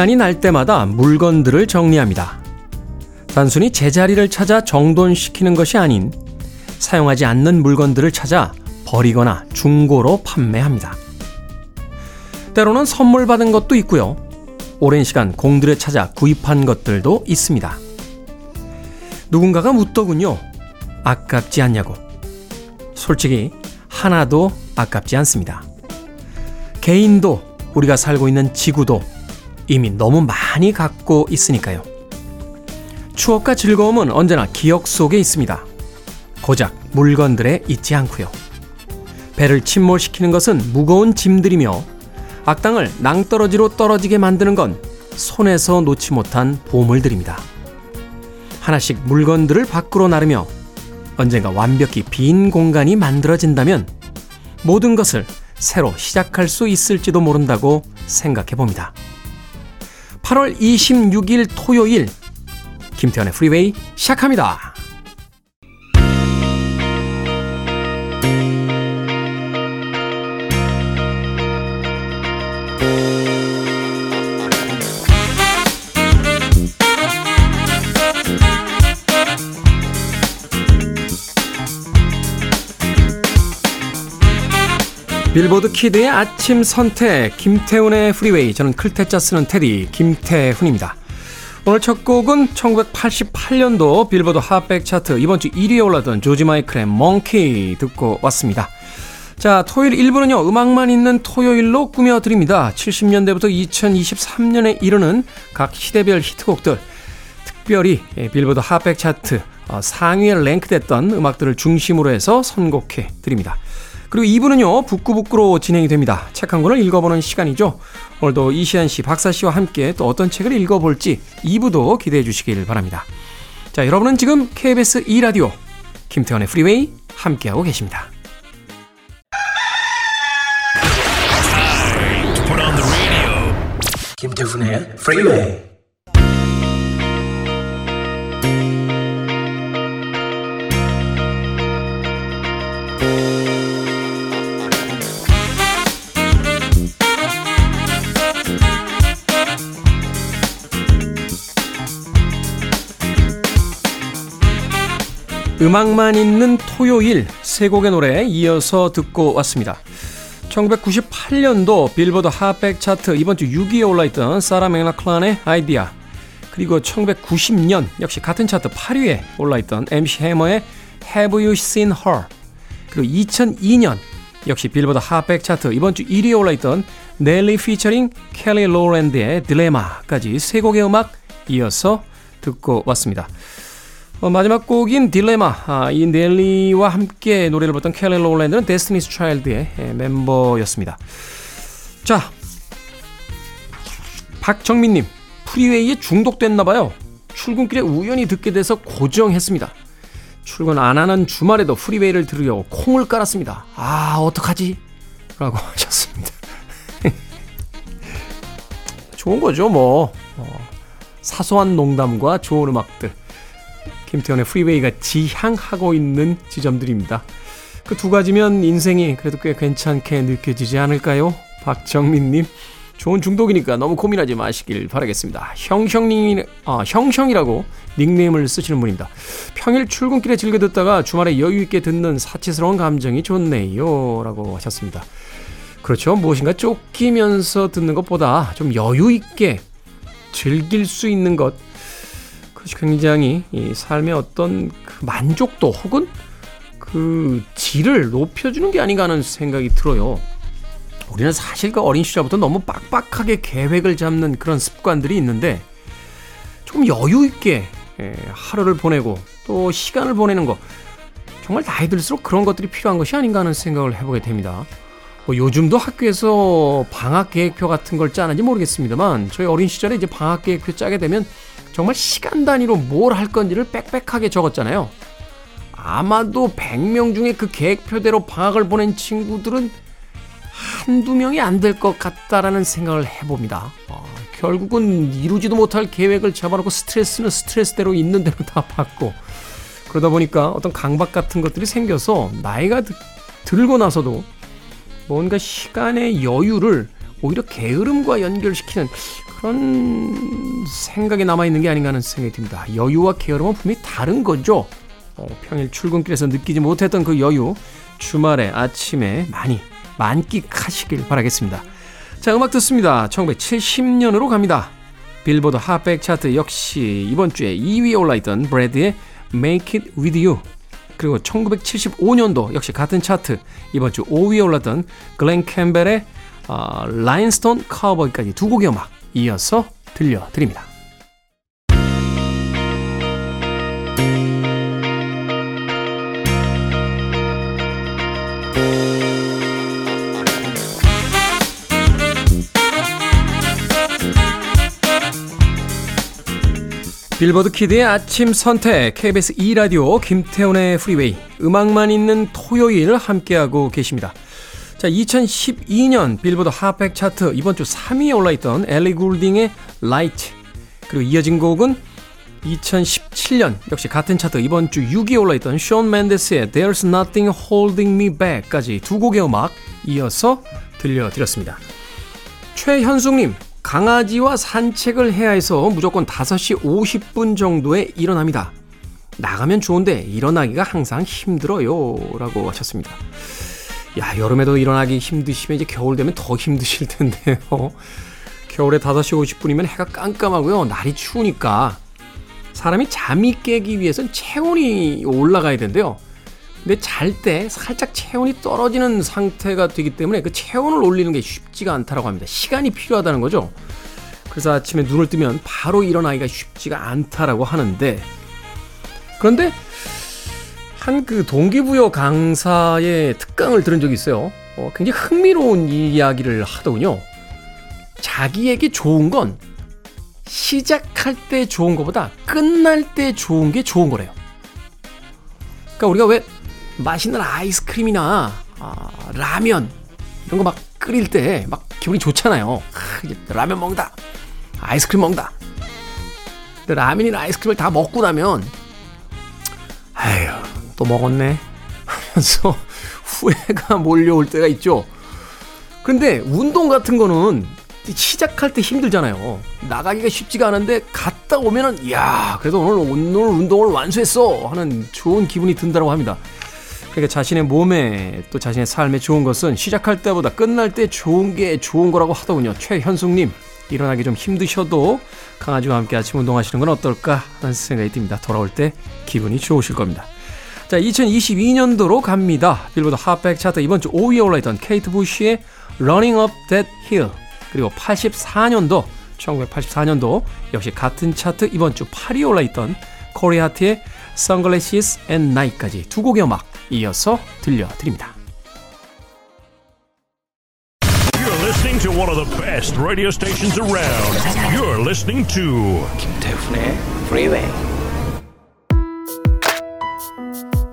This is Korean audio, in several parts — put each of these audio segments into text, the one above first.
시간이 날 때마다 물건들을 정리합니다. 단순히 제자리를 찾아 정돈시키는 것이 아닌 사용하지 않는 물건들을 찾아 버리거나 중고로 판매합니다. 때로는 선물 받은 것도 있고요. 오랜 시간 공들여 찾아 구입한 것들도 있습니다. 누군가가 묻더군요. 아깝지 않냐고. 솔직히 하나도 아깝지 않습니다. 개인도 우리가 살고 있는 지구도 이미 너무 많이 갖고 있으니까요. 추억과 즐거움은 언제나 기억 속에 있습니다. 고작 물건들에 있지 않고요. 배를 침몰시키는 것은 무거운 짐들이며 악당을 낭떠러지로 떨어지게 만드는 건 손에서 놓지 못한 보물들입니다. 하나씩 물건들을 밖으로 나르며 언젠가 완벽히 빈 공간이 만들어진다면 모든 것을 새로 시작할 수 있을지도 모른다고 생각해 봅니다. 8월 26일 토요일 김태현의 프리웨이 시작합니다. 빌보드 Kid의 아침 선택 김태훈의 프리웨이 저는 클테짜 쓰는 테디 김태훈입니다. 오늘 첫 곡은 1988년도 빌보드 Hot백 차트 이번 주 1위에 올랐던 조지 마이클의 Monkey 듣고 왔습니다. 자, 토요일 1부는요, 음악만 있는 토요일로 꾸며드립니다. 70년대부터 2023년에 이르는 각 시대별 히트곡들, 특별히 빌보드 Hot백 차트 어, 상위에 랭크됐던 음악들을 중심으로 해서 선곡해 드립니다. 그리고 2부는요, 북끄북끄로 진행이 됩니다. 책 한 권을 읽어보는 시간이죠. 오늘도 이시한 씨, 박사 씨와 함께 또 어떤 책을 읽어볼지 2부도 기대해 주시길 바랍니다. 자, 여러분은 지금 KBS 2라디오 김태훈의 프리웨이 함께하고 계십니다. 김태훈의 프리웨이 음악만 있는 토요일 세 곡의 노래 이어서 듣고 왔습니다. 1998년도 빌보드 Hot백 차트 이번 주 6위에 올라있던 사라 맥락클란의 Adia 그리고 1990년 역시 같은 차트 8위에 올라있던 MC 해머의 Have You Seen Her 그리고 2002년 역시 빌보드 Hot백 차트 이번 주 1위에 올라있던 넬리 피처링 켈리 로랜드의 Dilemma까지 세 곡의 음악 이어서 듣고 왔습니다. 어, 마지막 곡인 Dilemma 아, 이 넬리와 함께 노래를 불렀던 켈리 로랜드는 데스티니스 차일드의 예, 멤버였습니다. 자 박정민님 프리웨이에 중독됐나봐요. 출근길에 우연히 듣게 돼서 고정했습니다. 출근 안 하는 주말에도 프리웨이를 들으려고 콩을 깔았습니다. 아 어떡하지? 라고 하셨습니다. 좋은 거죠 뭐 어, 사소한 농담과 좋은 음악들 김태현의 프리웨이가 지향하고 있는 지점들입니다. 그 두 가지면 인생이 그래도 꽤 괜찮게 느껴지지 않을까요? 박정민님. 좋은 중독이니까 너무 고민하지 마시길 바라겠습니다. 형형님, 아, 형형이라고 닉네임을 쓰시는 분입니다. 평일 출근길에 즐겨 듣다가 주말에 여유있게 듣는 사치스러운 감정이 좋네요. 라고 하셨습니다. 그렇죠. 무엇인가 쫓기면서 듣는 것보다 좀 여유있게 즐길 수 있는 것, 그것이 굉장히 이 삶의 어떤 그 만족도 혹은 그 질을 높여주는 게 아닌가 하는 생각이 들어요. 우리는 사실 그 어린 시절부터 너무 빡빡하게 계획을 잡는 그런 습관들이 있는데 조금 여유 있게 예, 하루를 보내고 또 시간을 보내는 거 정말 나이 들수록 그런 것들이 필요한 것이 아닌가 하는 생각을 해보게 됩니다. 뭐 요즘도 학교에서 방학 계획표 같은 걸 짜는지 모르겠습니다만 저희 어린 시절에 이제 방학 계획표 짜게 되면 정말 시간 단위로 뭘 할 건지를 빽빽하게 적었잖아요. 아마도 100명 중에 그 계획표대로 방학을 보낸 친구들은 한두 명이 안 될 것 같다라는 생각을 해봅니다. 어, 결국은 이루지도 못할 계획을 잡아놓고 스트레스는 스트레스대로 있는 대로 다 받고 그러다 보니까 어떤 강박 같은 것들이 생겨서 나이가 드, 들고 나서도 뭔가 시간의 여유를 오히려 게으름과 연결시키는 그런 생각이 남아있는 게 아닌가 하는 생각이 듭니다. 여유와 게으름은 분명히 다른 거죠. 어, 평일 출근길에서 느끼지 못했던 그 여유, 주말에 아침에 많이 만끽하시길 바라겠습니다. 자, 음악 듣습니다. 1970년으로 갑니다. 빌보드 핫백 차트 역시 이번 주에 2위에 올라있던 브래드의 Make It With You 그리고 1975년도 역시 같은 차트 이번 주 5위에 올랐던 글렌 캠벨의 어, 라인스톤 카우보이까지 두 곡의 음악 이어서 들려드립니다. 빌보드 Kid의 아침 선택 KBS 2라디오 김태훈의 프리웨이 음악만 있는 토요일 함께하고 계십니다. 자, 2012년 빌보드 Hot백 차트 이번 주 3위에 올라있던 엘리 굴딩의 Lights 그리고 이어진 곡은 2017년 역시 같은 차트 이번 주 6위에 올라있던 션 맨데스의 There's Nothing Holding Me Back까지 두 곡의 음악 이어서 들려드렸습니다. 최현숙님 강아지와 산책을 해야 해서 무조건 5시 50분 정도에 일어납니다. 나가면 좋은데 일어나기가 항상 힘들어요. 라고 하셨습니다. 야, 여름에도 일어나기 힘드시면 이제 겨울 되면 더 힘드실 텐데요. 겨울에 5시 50분이면 해가 깜깜하고요. 날이 추우니까 사람이 잠이 깨기 위해선 체온이 올라가야 된대요. 근데 잘 때 살짝 체온이 떨어지는 상태가 되기 때문에 그 체온을 올리는 게 쉽지가 않다고 합니다. 시간이 필요하다는 거죠. 그래서 아침에 눈을 뜨면 바로 일어나기가 쉽지가 않다라고 하는데 그런데 한 그 동기부여 강사의 특강을 들은 적이 있어요. 어, 굉장히 흥미로운 이야기를 하더군요. 자기에게 좋은 건 시작할 때 좋은 것보다 끝날 때 좋은 게 좋은 거래요. 그러니까 우리가 왜 맛있는 아이스크림이나 아, 라면 이런 거 막 끓일 때 막 기분이 좋잖아요. 아, 라면 먹는다. 아이스크림 먹는다. 근데 라면이나 아이스크림을 다 먹고 나면 아휴 또 먹었네 하면서 후회가 몰려올 때가 있죠. 근데 운동 같은 거는 시작할 때 힘들잖아요. 나가기가 쉽지가 않은데 갔다 오면은 이야 그래도 오늘 오늘 운동을 완수했어 하는 좋은 기분이 든다고 합니다. 그러니까 자신의 몸에 또 자신의 삶에 좋은 것은 시작할 때보다 끝날 때 좋은 게 좋은 거라고 하더군요. 최현숙님 일어나기 좀 힘드셔도 강아지와 함께 아침 운동하시는 건 어떨까 하는 생각이 듭니다. 돌아올 때 기분이 좋으실 겁니다. 자, 2022년도로 갑니다. 빌보드 핫백 차트 이번 주 5위에 올라있던 케이트 부시의 Running Up That Hill 그리고 84년도 1984년도 역시 같은 차트 이번 주 8위에 올라있던 코리 하트의 Sunglasses at Night까지 두 곡의 음악 이어서 들려드립니다. You're listening to one of the best radio stations around. You're listening to 김태훈의 Freeway.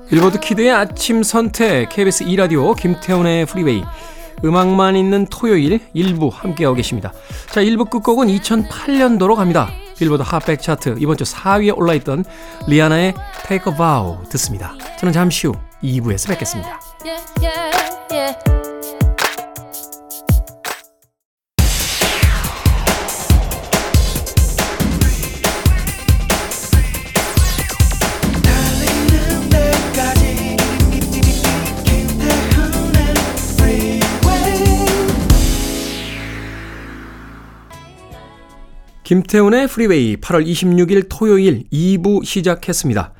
빌보드 Kid의 아침 선택 KBS 2라디오 김태훈의 프리웨이 음악만 있는 토요일 1부 함께하고 계십니다. 자 1부 끝곡은 2008년도로 갑니다. 빌보드 핫백 차트 이번 주 4위에 올라있던 리아나의 Take a Vow 듣습니다. 저는 잠시 후 2부에서 뵙겠습니다. yeah, yeah, yeah. 김태훈의 프리웨이 8월 26일 토요일 2부 시작했습니다.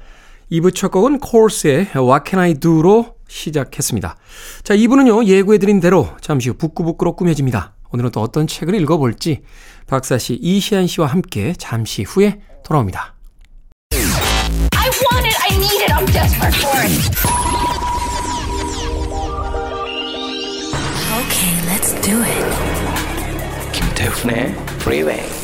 2부 첫 곡은 코르스의 What Can I Do로 시작했습니다. 자, 2부는요, 예고해드린 대로 잠시 후 북끄북끄로 꾸며집니다. 오늘은 또 어떤 책을 읽어볼지 박사 씨 이시한 씨와 함께 잠시 후에 돌아옵니다. I want it. I need it. I'm desperate for it. Okay, let's do it. 김태훈의 Freeway.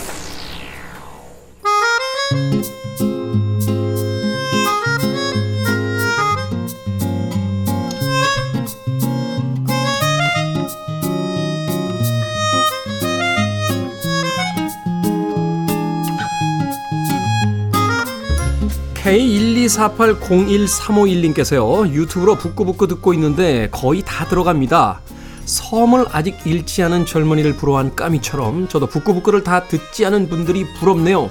K124801351님께서요, 유튜브로 북구북구 듣고 있는데 거의 다 들어갑니다. 섬을 아직 잃지 않은 젊은이를 부러워한 까미처럼 저도 북구북구를 다 듣지 않은 분들이 부럽네요.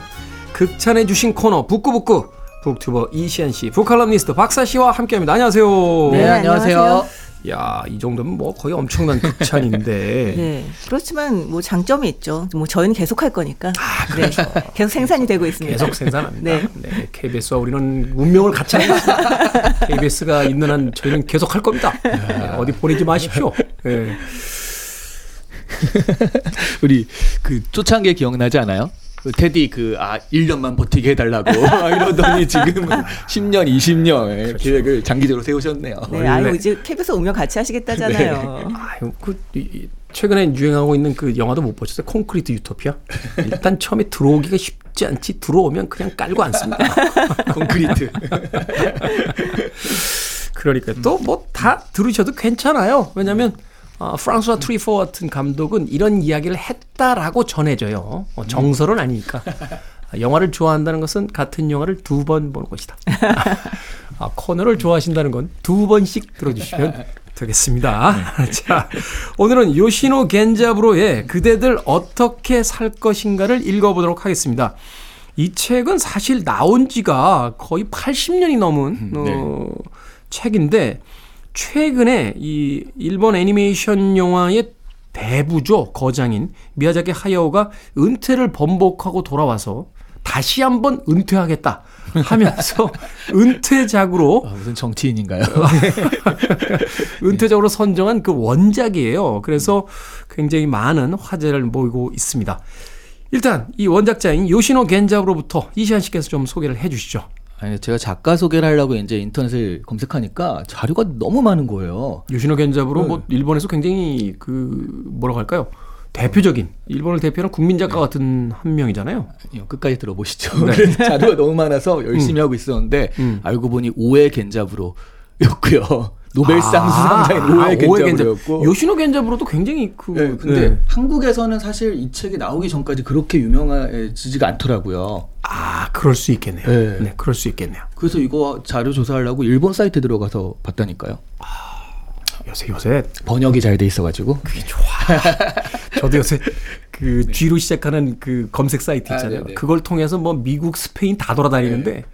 극찬해 주신 코너 북구북구 북튜버 이시안 씨, 북칼럼니스트 박사 씨와 함께합니다. 안녕하세요. 네, 안녕하세요. 야, 이 정도면 뭐 거의 엄청난 극찬인데. 네. 그렇지만 뭐 장점이 있죠. 뭐 저희는 계속 할 거니까. 네. 계속 생산이 되고 있습니다. 계속 생산합니다. 네. 네. KBS와 우리는 운명을 같이 있습니다. KBS가 있는 한 저희는 계속 할 겁니다. 네, 어디 보내지 마십시오. 네. 우리 그 초창기 에 기억나지 않아요? 그 테디 그 아 1년만 버티게 해달라고 막 이러더니 지금 10년, 20년 계획을 장기적으로 세우셨네요. 네, 아유 이제 KBS 오면 같이 하시겠다잖아요. 아유, 그 이- 이, 최근에 유행하고 있는 그 영화도 못 보셨어요? 콘크리트 유토피아? 일단 처음에 들어오기가 쉽지 않지 들어오면 그냥 깔고 앉습니다. 콘크리트. 그러니까 또 뭐 다 들으셔도 괜찮아요. 왜냐하면 어, 프랑스와 트리포 같은 감독은 이런 이야기를 했다라고 전해져요. 어, 정설은 아니니까. 아, 영화를 좋아한다는 것은 같은 영화를 두 번 보는 것이다. 아, 코너를 좋아하신다는 건 두 번씩 들어주시면 되겠습니다. 자, 오늘은 요시노 겐자부로의 그대들 어떻게 살 것인가를 읽어보도록 하겠습니다. 이 책은 사실 나온 지가 거의 80년이 넘은 어, 책인데 최근에 이 일본 애니메이션 영화의 대부죠 거장인 미야자키 하야오가 은퇴를 번복하고 돌아와서 다시 한번 은퇴하겠다 하면서 은퇴작으로 아, 무슨 정치인인가요? 은퇴적으로 선정한 그 원작이에요. 그래서 굉장히 많은 화제를 모이고 있습니다. 일단 이 원작자인 요시노 겐자부로부터 이시안 씨께서 좀 소개를 해주시죠. 아니 제가 작가 소개를 하려고 이제 인터넷을 검색하니까 자료가 너무 많은 거예요. 요시노 겐자부로 네. 뭐 일본에서 굉장히 그 뭐라고 할까요? 대표적인 일본을 대표하는 국민 작가 같은 한 명이잖아요. 아니요, 끝까지 들어보시죠. 그래서 자료가 너무 많아서 열심히 하고 있었는데 음. 알고 보니 오해 겐자부로였고요. 노벨상 수상자인 오해 겐자부로였고. 요시노 겐자부로도 굉장히 그 네, 근데 네. 한국에서는 사실 이 책이 나오기 전까지 그렇게 유명해지지가 않더라고요. 아 그럴 수 있겠네요. 네. 네, 그럴 수 있겠네요. 그래서 이거 자료 조사하려고 일본 사이트 들어가서 봤다니까요. 요새 요새 번역이 잘 돼 있어가지고. 저도 요새 그 G로 시작하는 그 검색 사이트 아, 있잖아요. 네네. 그걸 통해서 뭐 미국, 스페인 다 돌아다니는데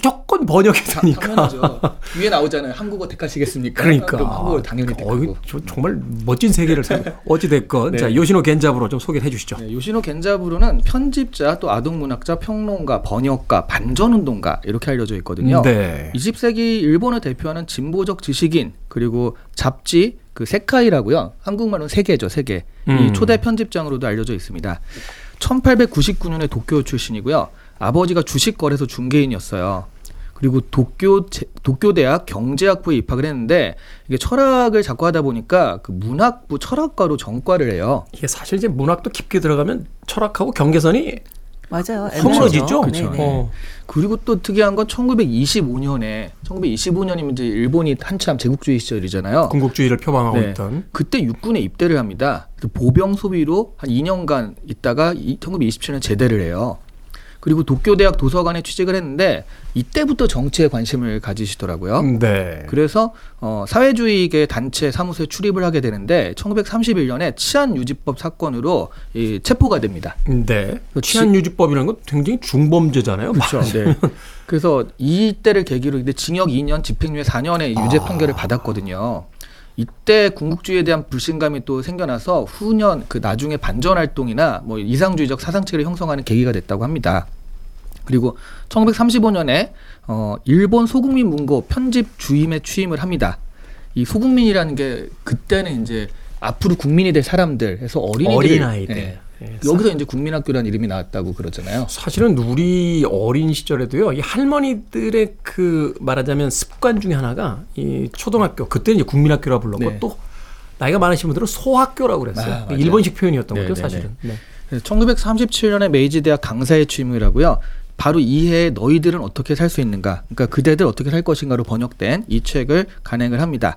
무조건 번역이 되니까. 당연하죠. 위에 나오잖아요. 한국어 택하시겠습니까? 그러니까 한국어 당연히 어, 택하고. 저- 정말 멋진 세계를 살. 어찌 됐건 네. 자 요시노 겐자부로 좀 소개를 해주시죠. 네, 요시노 겐자부로는 편집자, 또 아동문학자, 평론가, 번역가, 반전운동가 이렇게 알려져 있거든요. 네. 20세기 일본을 대표하는 진보적 지식인 그리고 잡지 그 세카이라고요. 한국말은 세계죠, 세계. 음. 이 초대 편집장으로도 알려져 있습니다. 1899년에 도쿄 출신이고요. 아버지가 주식 거래소 중개인이었어요. 그리고 도쿄 제- 도쿄대학 경제학부에 입학을 했는데 이게 철학을 자꾸 하다 보니까 그 문학부 철학과로 전과를 해요. 이게 사실 이제 문학도 깊게 들어가면 철학하고 경계선이 맞아요. 허물어지죠. 네네. 어. 그리고 또 특이한 건 1925년에 1925년이면 이제 일본이 한참 제국주의 시절이잖아요. 군국주의를 표방하고 네. 있던 그때 육군에 입대를 합니다. 보병 소비로 한 2년간 있다가 이- 1927년 제대를 해요. 그리고 도쿄대학 도서관에 취직을 했는데 이때부터 정치에 관심을 가지시더라고요. 네. 그래서 어, 사회주의계 단체 사무소에 출입을 하게 되는데 1931년에 치안유지법 사건으로 이, 체포가 됩니다. 네. 치안유지법이라는 건 굉장히 중범죄잖아요. 그렇죠. 네. 그래서 이때를 계기로 근데 징역 2년, 집행유예 4년의 유죄 판결을 받았거든요. 이때 군국주의에 대한 불신감이 또 생겨나서 후년 그 나중에 반전 활동이나 뭐 이상주의적 사상체를 형성하는 계기가 됐다고 합니다. 그리고 1935년에 어 일본 소국민 문고 편집 주임에 취임을 합니다. 이 소국민이라는 게 그때는 이제 앞으로 국민이 될 사람들 해서 어린이들 어린아이들. 예. 예. 여기서 이제 국민학교라는 이름이 나왔다고 그러잖아요. 사실은 우리 어린 시절에도요, 이 할머니들의 그 말하자면 습관 중에 하나가 이 초등학교, 그때 이제 국민학교라 불렀고 네. 또 나이가 많으신 분들은 소학교라고 그랬어요. 아. 일본식 표현이었던 네, 거죠, 네, 사실은. 네. 1937년에 메이지 대학 강사에 취임을 하고요. 바로 이 해에 너희들은 어떻게 살 수 있는가, 그러니까 그대들 어떻게 살 것인가로 번역된 이 책을 간행을 합니다.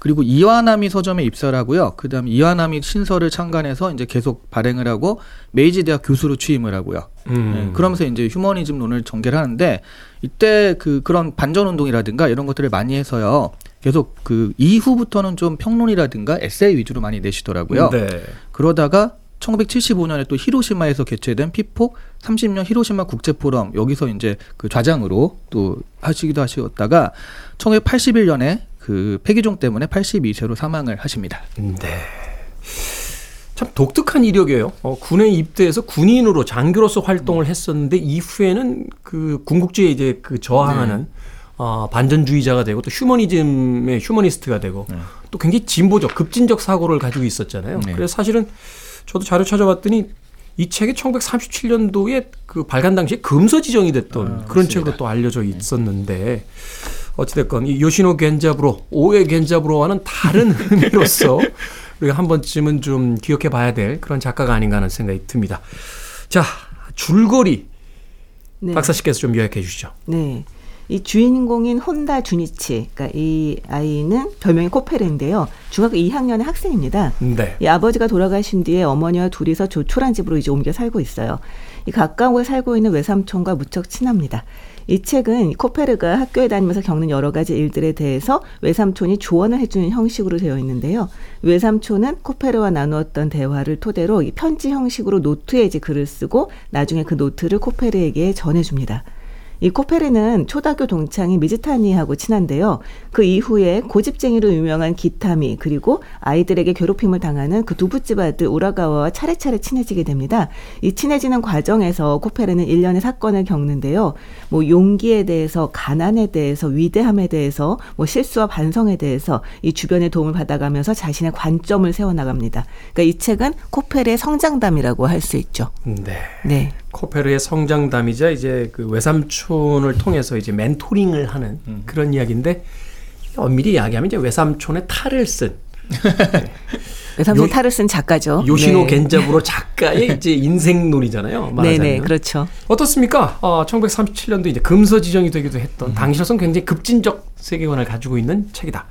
그리고 이와나미 서점에 입사를 하고요. 그다음 이와나미 신서를 창간해서 이제 계속 발행을 하고 메이지 대학 교수로 취임을 하고요. 음. 네, 그러면서 이제 휴머니즘론을 전개를 하는데 이때 그 그런 반전 운동이라든가 이런 것들을 많이 해서요. 계속 그 이후부터는 좀 평론이라든가 에세이 위주로 많이 내시더라고요. 네. 그러다가 1975년에 또 히로시마에서 개최된 피폭 30년 히로시마 국제 포럼 여기서 이제 그 좌장으로 또 하시기도 하시었다가 1981년에 그 폐기종 때문에 82세로 사망을 하십니다. 네. 참 독특한 이력이에요. 어, 군에 입대해서 군인으로 장교로서 활동을 했었는데 이후에는 그 군국주의에 이제 그 저항하는 어, 반전주의자가 되고 또 휴머니즘의 휴머니스트가 되고 또 굉장히 진보적 급진적 사고를 가지고 있었잖아요. 네. 그래서 사실은 저도 자료 찾아봤더니 이 책이 1937년도에 그 발간 당시에 금서 지정이 됐던 그런 책으로 또 알려져 있었는데 어찌됐건 이 요시노 겐자브로 오에 겐자브로와는 다른 의미로서 우리가 한 번쯤은 좀 기억해 봐야 될 그런 작가가 아닌가 하는 생각이 듭니다. 자 줄거리 네. 박사 씨께서 좀 요약해 주시죠. 네. 이 주인공인 혼다 주니치, 그러니까 이 아이는 별명이 코페르인데요. 중학교 2학년의 학생입니다. 네. 이 아버지가 돌아가신 뒤에 어머니와 둘이서 조촐한 집으로 이제 옮겨 살고 있어요. 이 가까운 곳에 살고 있는 외삼촌과 무척 친합니다. 이 책은 코페르가 학교에 다니면서 겪는 여러 가지 일들에 대해서 외삼촌이 조언을 해주는 형식으로 되어 있는데요. 외삼촌은 코페르와 나누었던 대화를 토대로 이 편지 형식으로 노트에 이제 글을 쓰고 나중에 그 노트를 코페르에게 전해줍니다. 이 코페르는 초등학교 동창인 미즈타니하고 친한데요. 그 이후에 고집쟁이로 유명한 기타미 그리고 아이들에게 괴롭힘을 당하는 그 두부집 아들 우라가와와 차례차례 친해지게 됩니다. 이 친해지는 과정에서 코페르는 일련의 사건을 겪는데요. 뭐 용기에 대해서 가난에 대해서 위대함에 대해서 뭐 실수와 반성에 대해서 이 주변의 도움을 받아가면서 자신의 관점을 세워나갑니다. 그러니까 이 책은 코페르의 성장담이라고 할 수 있죠. 네. 네. 코페르의 성장담이자 이제 그 외삼촌을 통해서 이제 멘토링을 하는 그런 이야기인데 엄밀히 이야기하면 이제 외삼촌의 탈을 쓴 외삼촌 요- 탈을 쓴 작가죠. 요시노 네. 겐자부로 작가의 이제 인생놀이잖아요. 말하자면. 네네 그렇죠. 어떻습니까? 어, 1937년도 이제 금서 지정이 되기도 했던 당시로서는 굉장히 급진적 세계관을 가지고 있는 책이다.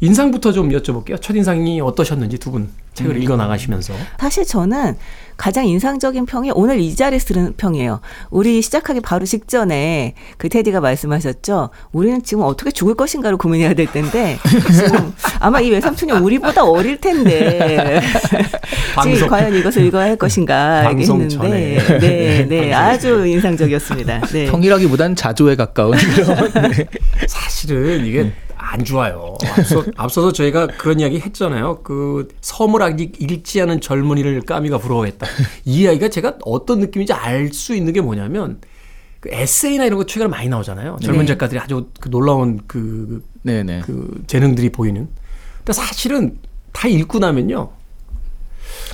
인상부터 좀 여쭤볼게요. 첫 인상이 어떠셨는지 두 분 책을 읽어 나가시면서. 사실 저는 가장 인상적인 평이 오늘 이 자리에서 들은 평이에요. 우리 시작하기 바로 직전에 그 테디가 말씀하셨죠. 우리는 지금 어떻게 죽을 것인가를 고민해야 될 텐데 지금 아마 이 외삼촌이 우리보다 어릴 텐데. 지금 과연 이것을 읽어야 할 것인가 했는데 전에. 네, 네, 아주 인상적이었습니다. 네. 평이라기보단 자조에 가까운 그런 네. 사실은 이게 안 좋아요. 앞서, 앞서 서 저희가 그런 이야기 했잖아요. 그 섬을 아직 읽지 않은 젊은이를 까미가 부러워했다. 이 이야기가 제가 어떤 느낌인지 알 수 있는 게 뭐냐면 그 에세이나 이런 거 최근에 많이 나오잖아요. 젊은 네. 작가들이 아주 그 놀라운 그, 네 네. 그 재능들이 보이는. 근데 사실은 다 읽고 나면요.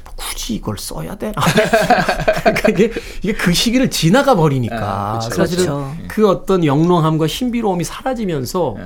뭐 굳이 이걸 써야 되나? 그러니까 이게, 이게 그 시기를 지나가 버리니까 아, 그렇죠. 사실은 그렇죠. 그 어떤 영롱함과 신비로움이 사라지면서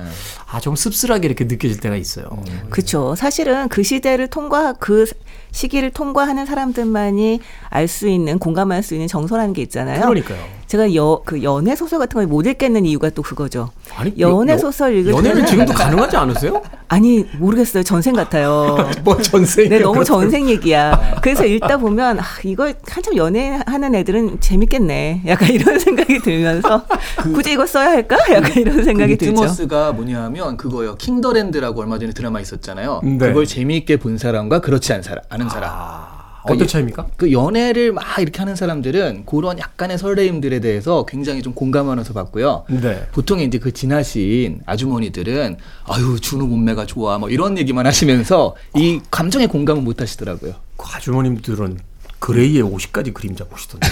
아좀 씁쓸하게 이렇게 느껴질 때가 있어요. 그렇죠. 사실은 그 시대를 통과 그 시기를 통과하는 사람들만이 알 수 있는 공감할 수 있는 정서라는 게 있잖아요. 그러니까요. 제가 여, 그 연애 소설 같은 걸 못 읽겠는 이유가 또 그거죠. 아니, 연애 여- 소설 읽을 연애는 지금도 가능하지 않으세요? 아니 모르겠어요. 전생 같아요. 뭐 전생. 네, 너무 전생 얘기야. 그래서 읽다 보면 아, 이거 한참 연애하는 애들은 재밌겠네. 약간 이런 생각이 들면서 굳이 이거 써야 할까? 약간 이런 생각이 그 들죠. 리트머스가 뭐냐면 그거요. 킹더랜드라고 얼마 전에 드라마 있었잖아요. 네. 그걸 재미있게 본 사람과 그렇지 않은 사람, 아는 사람. 어떤 차이입니까? 그 연애를 막 이렇게 하는 사람들은 그런 약간의 설레임들에 대해서 굉장히 좀 공감하면서 봤고요. 네. 보통 이제 그 지나신 아주머니들은 아유 준호 몸매가 좋아 뭐 이런 얘기만 하시면서 이 감정에 공감을 못 하시더라고요. 그 아주머님들은 그레이의 50가지 그림자 보시던데.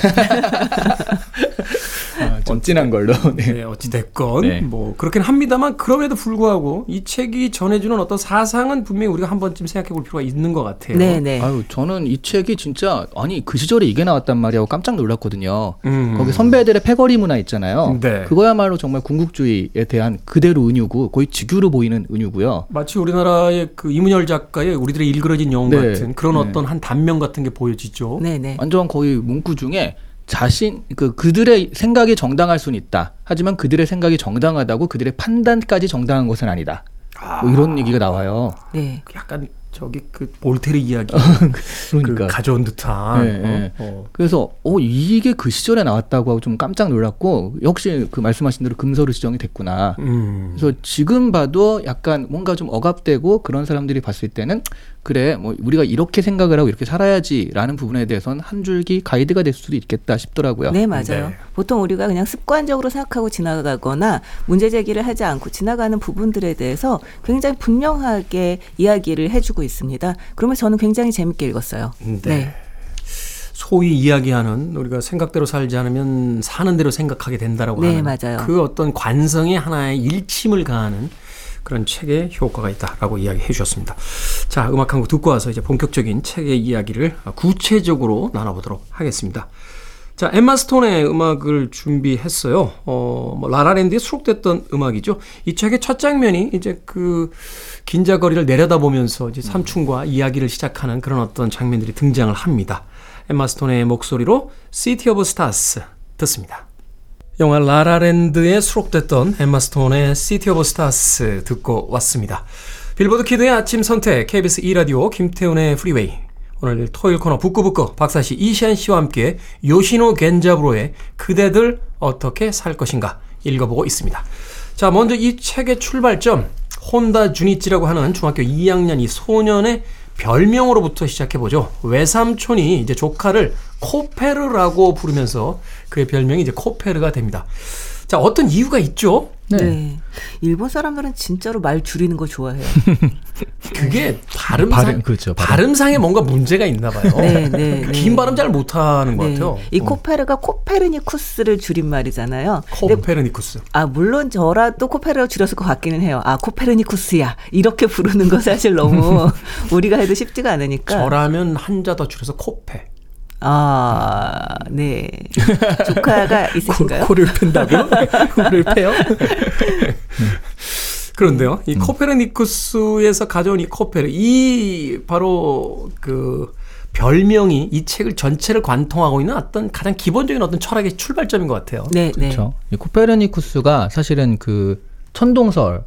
아, 좀 진한 걸로. 네. 네, 어찌됐건, 네. 뭐, 그렇긴 합니다만, 그럼에도 불구하고, 이 책이 전해주는 어떤 사상은 분명히 우리가 한 번쯤 생각해 볼 필요가 있는 것 같아요. 네, 네. 아유 저는 이 책이 진짜 아니 그 시절에 이게 나왔단 말이야 하고 깜짝 놀랐거든요. 음. 거기 선배들의 패거리 문화 있잖아요. 네. 그거야말로 정말 군국주의에 대한 그대로 은유고 거의 직유로 보이는 은유고요. 마치 우리나라의 그 이문열 작가의 우리들의 일그러진 영웅 네. 같은 그런 네. 어떤 한 단면 같은 게 보여지죠. 네, 네. 완전 거의 문구 중에 자신 그 그들의 생각이 정당할 수는 있다. 하지만 그들의 생각이 정당하다고 그들의 판단까지 정당한 것은 아니다. 뭐 이런 얘기가 나와요. 네. 약간 저기 그 볼테르 이야기 그러니까. 그 가져온 듯한 네, 네. 어, 어. 그래서 어 이게 그 시절에 나왔다고 하고 좀 깜짝 놀랐고 역시 그 말씀하신 대로 금서로 지정이 됐구나. 음. 그래서 지금 봐도 약간 뭔가 좀 억압되고 그런 사람들이 봤을 때는 그래 뭐 우리가 이렇게 생각을 하고 이렇게 살아야지라는 부분에 대해서는 한 줄기 가이드가 될 수도 있겠다 싶더라고요. 네, 맞아요. 네. 보통 우리가 그냥 습관적으로 생각하고 지나가거나 문제 제기를 하지 않고 지나가는 부분들에 대해서 굉장히 분명하게 이야기를 해주고 있습니다. 그러면 저는 굉장히 재밌게 읽었어요. 네. 소위 이야기하는 우리가 생각대로 살지 않으면 사는 대로 생각하게 된다라고 네, 하는 맞아요. 그 어떤 관성의 하나의 일침을 가하는 그런 책에 효과가 있다라고 이야기해 주셨습니다. 자, 음악 한 곡 듣고 와서 이제 본격적인 책의 이야기를 구체적으로 나눠보도록 하겠습니다. 자, 엠마 스톤의 음악을 준비했어요. 어, 뭐, 라라랜드에 수록됐던 음악이죠. 이 책의 첫 장면이 이제 그 긴자거리를 내려다보면서 이제 삼촌과 이야기를 시작하는 그런 어떤 장면들이 등장을 합니다. 엠마 스톤의 목소리로 City of Stars 듣습니다. 영화 라라랜드에 수록됐던 엠마 스톤의 City of Stars 듣고 왔습니다. 빌보드 Kid의 아침 선택 KBS 2라디오 김태훈의 프리웨이 오늘 토요일 코너 북구북구 박사씨 이시안 씨와 함께 요시노 겐자브로의 그대들 어떻게 살 것인가 읽어보고 있습니다. 자 먼저 이 책의 출발점 혼다 주니치라고 하는 중학교 2학년 이 소년의 별명으로부터 시작해보죠. 외삼촌이 이제 조카를 코페르라고 부르면서 그의 별명이 이제 코페르가 됩니다. 자, 어떤 이유가 있죠? 네. 일본 사람들은 진짜로 말 줄이는 거 좋아해요. 그게 발음상, 발음, 그렇죠, 발음. 발음상에 뭔가 문제가 있나 봐요. 네, 네, 네. 긴 발음 잘 못하는 것 네. 같아요. 이 코페르가 코페르니쿠스를 줄인 말이잖아요. 어, 코페르니쿠스. 아 물론 저라도 코페르가 줄였을 것 같기는 해요. 아 코페르니쿠스야 이렇게 부르는 거 사실 너무 우리가 해도 쉽지가 않으니까. 저라면 한자 더 줄여서 코페. 아 네. 조카가 있으신가요? 코 를 팬다고? 코를 패요? 그런데요, 이 코페르니쿠스에서 가져온 이 코페르, 이 바로 그 별명이 이 책을 전체를 관통하고 있는 어떤 가장 기본적인 어떤 철학의 출발점인 것 같아요. 네, 네. 그렇죠. 이 코페르니쿠스가 사실은 그 천동설을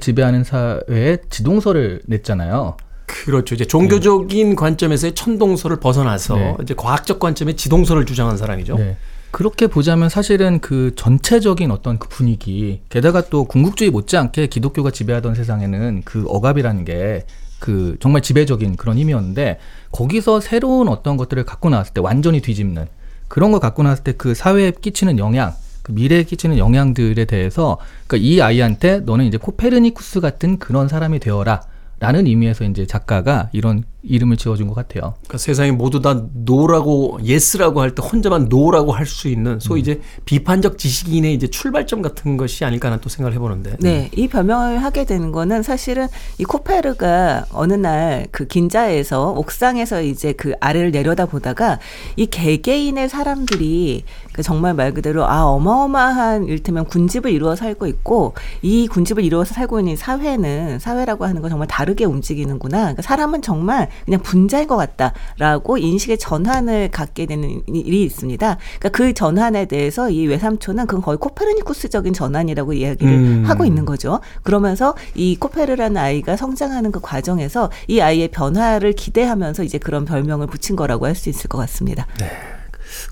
지배하는 사회에 지동설을 냈잖아요. 그렇죠. 이제 종교적인 관점에서의 천동설을 벗어나서 네. 이제 과학적 관점의 지동설을 주장한 사람이죠. 네. 그렇게 보자면 사실은 그 전체적인 어떤 그 분위기, 게다가 또 궁극주의 못지않게 기독교가 지배하던 세상에는 그 억압이라는 게 그 정말 지배적인 그런 힘이었는데 거기서 새로운 어떤 것들을 갖고 나왔을 때 완전히 뒤집는 그런 걸 갖고 나왔을 때 그 사회에 끼치는 영향, 그 미래에 끼치는 영향들에 대해서 그러니까 이 아이한테 너는 이제 코페르니쿠스 같은 그런 사람이 되어라. 라는 의미에서 이제 작가가 이런 이름을 지어준 것 같아요. 그러니까 세상이 모두 다 No라고 Yes라고 할 때 혼자만 No라고 할 수 있는 음. 소위 이제 비판적 지식인의 이제 출발점 같은 것이 아닐까 하는 또 생각을 해보는데. 네, 이 별명을 하게 되는 거는 사실은 이 코페르가 어느 날 그 긴자에서 옥상에서 이제 그 아래를 내려다 보다가 이 개개인의 사람들이 그 정말 말 그대로 아 어마어마한 일테면 군집을 이루어 살고 있고 이 군집을 이루어서 살고 있는 이 사회는 사회라고 하는 건 정말 다르게 움직이는구나. 그러니까 사람은 정말 그냥 분자인 것 같다라고 인식의 전환을 갖게 되는 일이 있습니다. 그러니까 그 전환에 대해서 이 외삼촌은 그건 거의 코페르니쿠스적인 전환이라고 이야기를 음. 하고 있는 거죠. 그러면서 이 코페르라는 아이가 성장하는 그 과정에서 이 아이의 변화를 기대하면서 이제 그런 별명을 붙인 거라고 할 수 있을 것 같습니다.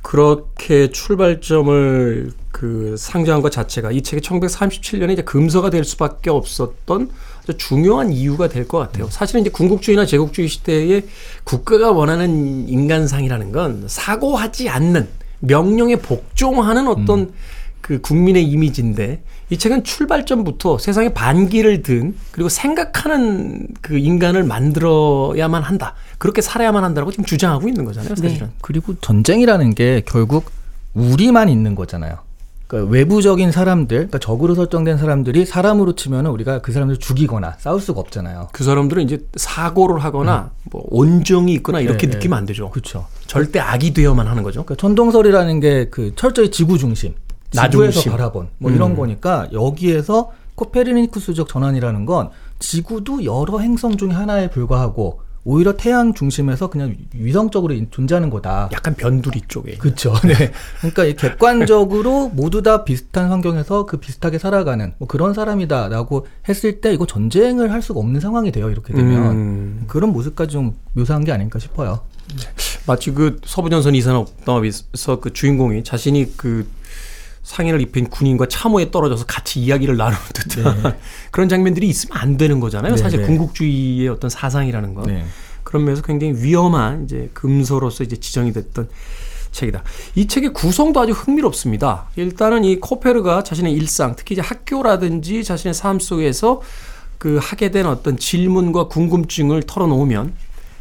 그렇게 출발점을 그 상정한 것 자체가 이 책이 1937년에 이제 금서가 될 수밖에 없었던 중요한 이유가 될 것 같아요. 사실은 이제 군국주의나 제국주의 시대에 국가가 원하는 인간상이라는 건 사고하지 않는 명령에 복종하는 어떤 그 국민의 이미지인데 이 책은 출발점부터 세상에 반기를 든 그리고 생각하는 그 인간을 만들어야만 한다. 그렇게 살아야만 한다고 지금 주장하고 있는 거잖아요, 사실은. 그리고 전쟁이라는 게 결국 우리만 있는 거잖아요. 그러니까 외부적인 사람들, 그러니까 적으로 설정된 사람들이 사람으로 치면은 우리가 그 사람들 죽이거나 싸울 수가 없잖아요. 그 사람들은 이제 사고를 하거나 뭐 온정이 있거나 이렇게 네, 느끼면 네. 안 되죠. 그렇죠. 절대 악이 되어만 하는 거죠. 그러니까 천동설이라는 게 그 철저히 지구 중심, 나 지구에서 중심. 바라본 뭐 이런 음. 거니까 여기에서 코페르니쿠스적 전환이라는 건 지구도 여러 행성 중에 하나에 불과하고 오히려 태양 중심에서 그냥 위성적으로 존재하는 거다. 약간 변두리 쪽에. 그렇죠. 네. 그러니까 이 객관적으로 모두 다 비슷한 환경에서 그 비슷하게 살아가는 뭐 그런 사람이다라고 했을 때 이거 전쟁을 할 수가 없는 상황이 돼요. 이렇게 되면 음. 그런 모습까지 좀 묘사한 게 아닐까 싶어요. 마치 그 서부전선 이산업담에서 그 주인공이 자신이 그 상의를 입힌 군인과 참호에 떨어져서 같이 이야기를 나누는 듯한 그런 장면들이 있으면 안 되는 거잖아요. 네, 사실 네. 군국주의의 어떤 사상이라는 건. 네. 그런 면에서 굉장히 위험한 이제 금소로서 이제 지정이 됐던 책이다. 이 책의 구성도 아주 흥미롭습니다. 일단은 이 코페르가 자신의 일상, 특히 이제 학교라든지 자신의 삶 속에서 그 하게 된 어떤 질문과 궁금증을 털어놓으면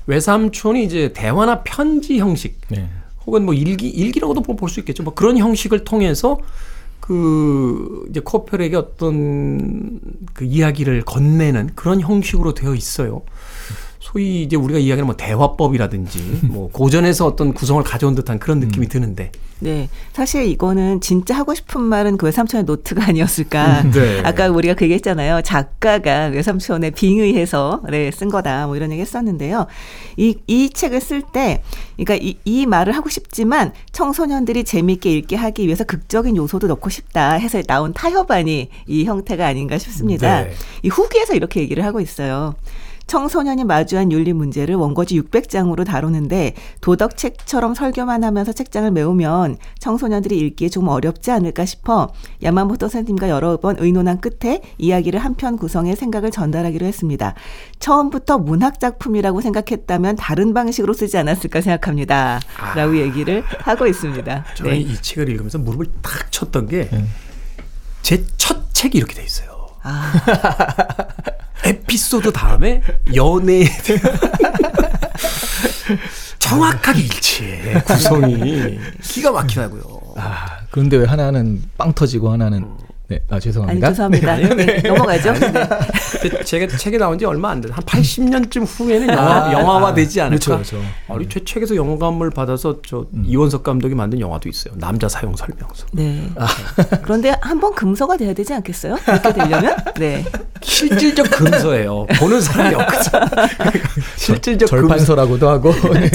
외삼촌이 이제 대화나 편지 형식 네. 혹은 뭐 일기 일기라고도 볼 수 있겠죠. 뭐 그런 형식을 통해서 그 이제 코펠에게 어떤 그 이야기를 건네는 그런 형식으로 되어 있어요. 소위 이제 우리가 이야기하는 뭐 대화법이라든지 뭐 고전에서 어떤 구성을 가져온 듯한 그런 느낌이 드는데 네. 사실 이거는 진짜 하고 싶은 말은 그 외삼촌의 노트가 아니었을까. 네. 아까 우리가 그 얘기했잖아요. 작가가 외삼촌에 빙의해서 네, 쓴 거다. 뭐 이런 얘기 했었는데요. 이, 이 책을 쓸 때, 그러니까 이, 이 말을 하고 싶지만 청소년들이 재미있게 읽게 하기 위해서 극적인 요소도 넣고 싶다 해서 나온 타협안이 이 형태가 아닌가 싶습니다. 네. 이 후기에서 이렇게 얘기를 하고 있어요. 청소년이 마주한 윤리 문제를 원고지 600장으로 다루는데 도덕책처럼 설교만 하면서 책장을 메우면 청소년들이 읽기에 좀 어렵지 않을까 싶어 야마모토 선생님과 여러 번 의논한 끝에 이야기를 한 편 구성해 생각을 전달하기로 했습니다. 처음부터 문학 작품이라고 생각했다면 다른 방식으로 쓰지 않았을까 생각합니다. 라고 얘기를 하고 있습니다. 저는 네. 이 책을 읽으면서 무릎을 탁 쳤던 게 제첫 책이 이렇게 돼 있어요. 아, 에피소드 다음에 연애에 대한 정확하게 일치해 구성이. 기가 막히다고요. 아, 그런데 왜 하나는 빵 터지고 하나는 네, 아 아니 죄송합니다. 죄송합니다. 네, 넘어가죠. 네. 근데 제가 책이 나온 지 얼마 안 돼. 한 80년쯤 후에는 영화, 영화화 되지 않을까? 그렇죠, 그렇죠. 아니, 제 책에서 영감을 받아서 저 이원석 감독이 만든 영화도 있어요. 남자 사용 설명서. 네. 그런데 한번 금서가 돼야 되지 않겠어요? 그렇게 되려면? 네. 실질적 금서예요. 보는 사람이 없거든. 실질적 금서. 절판서라고도 하고 네.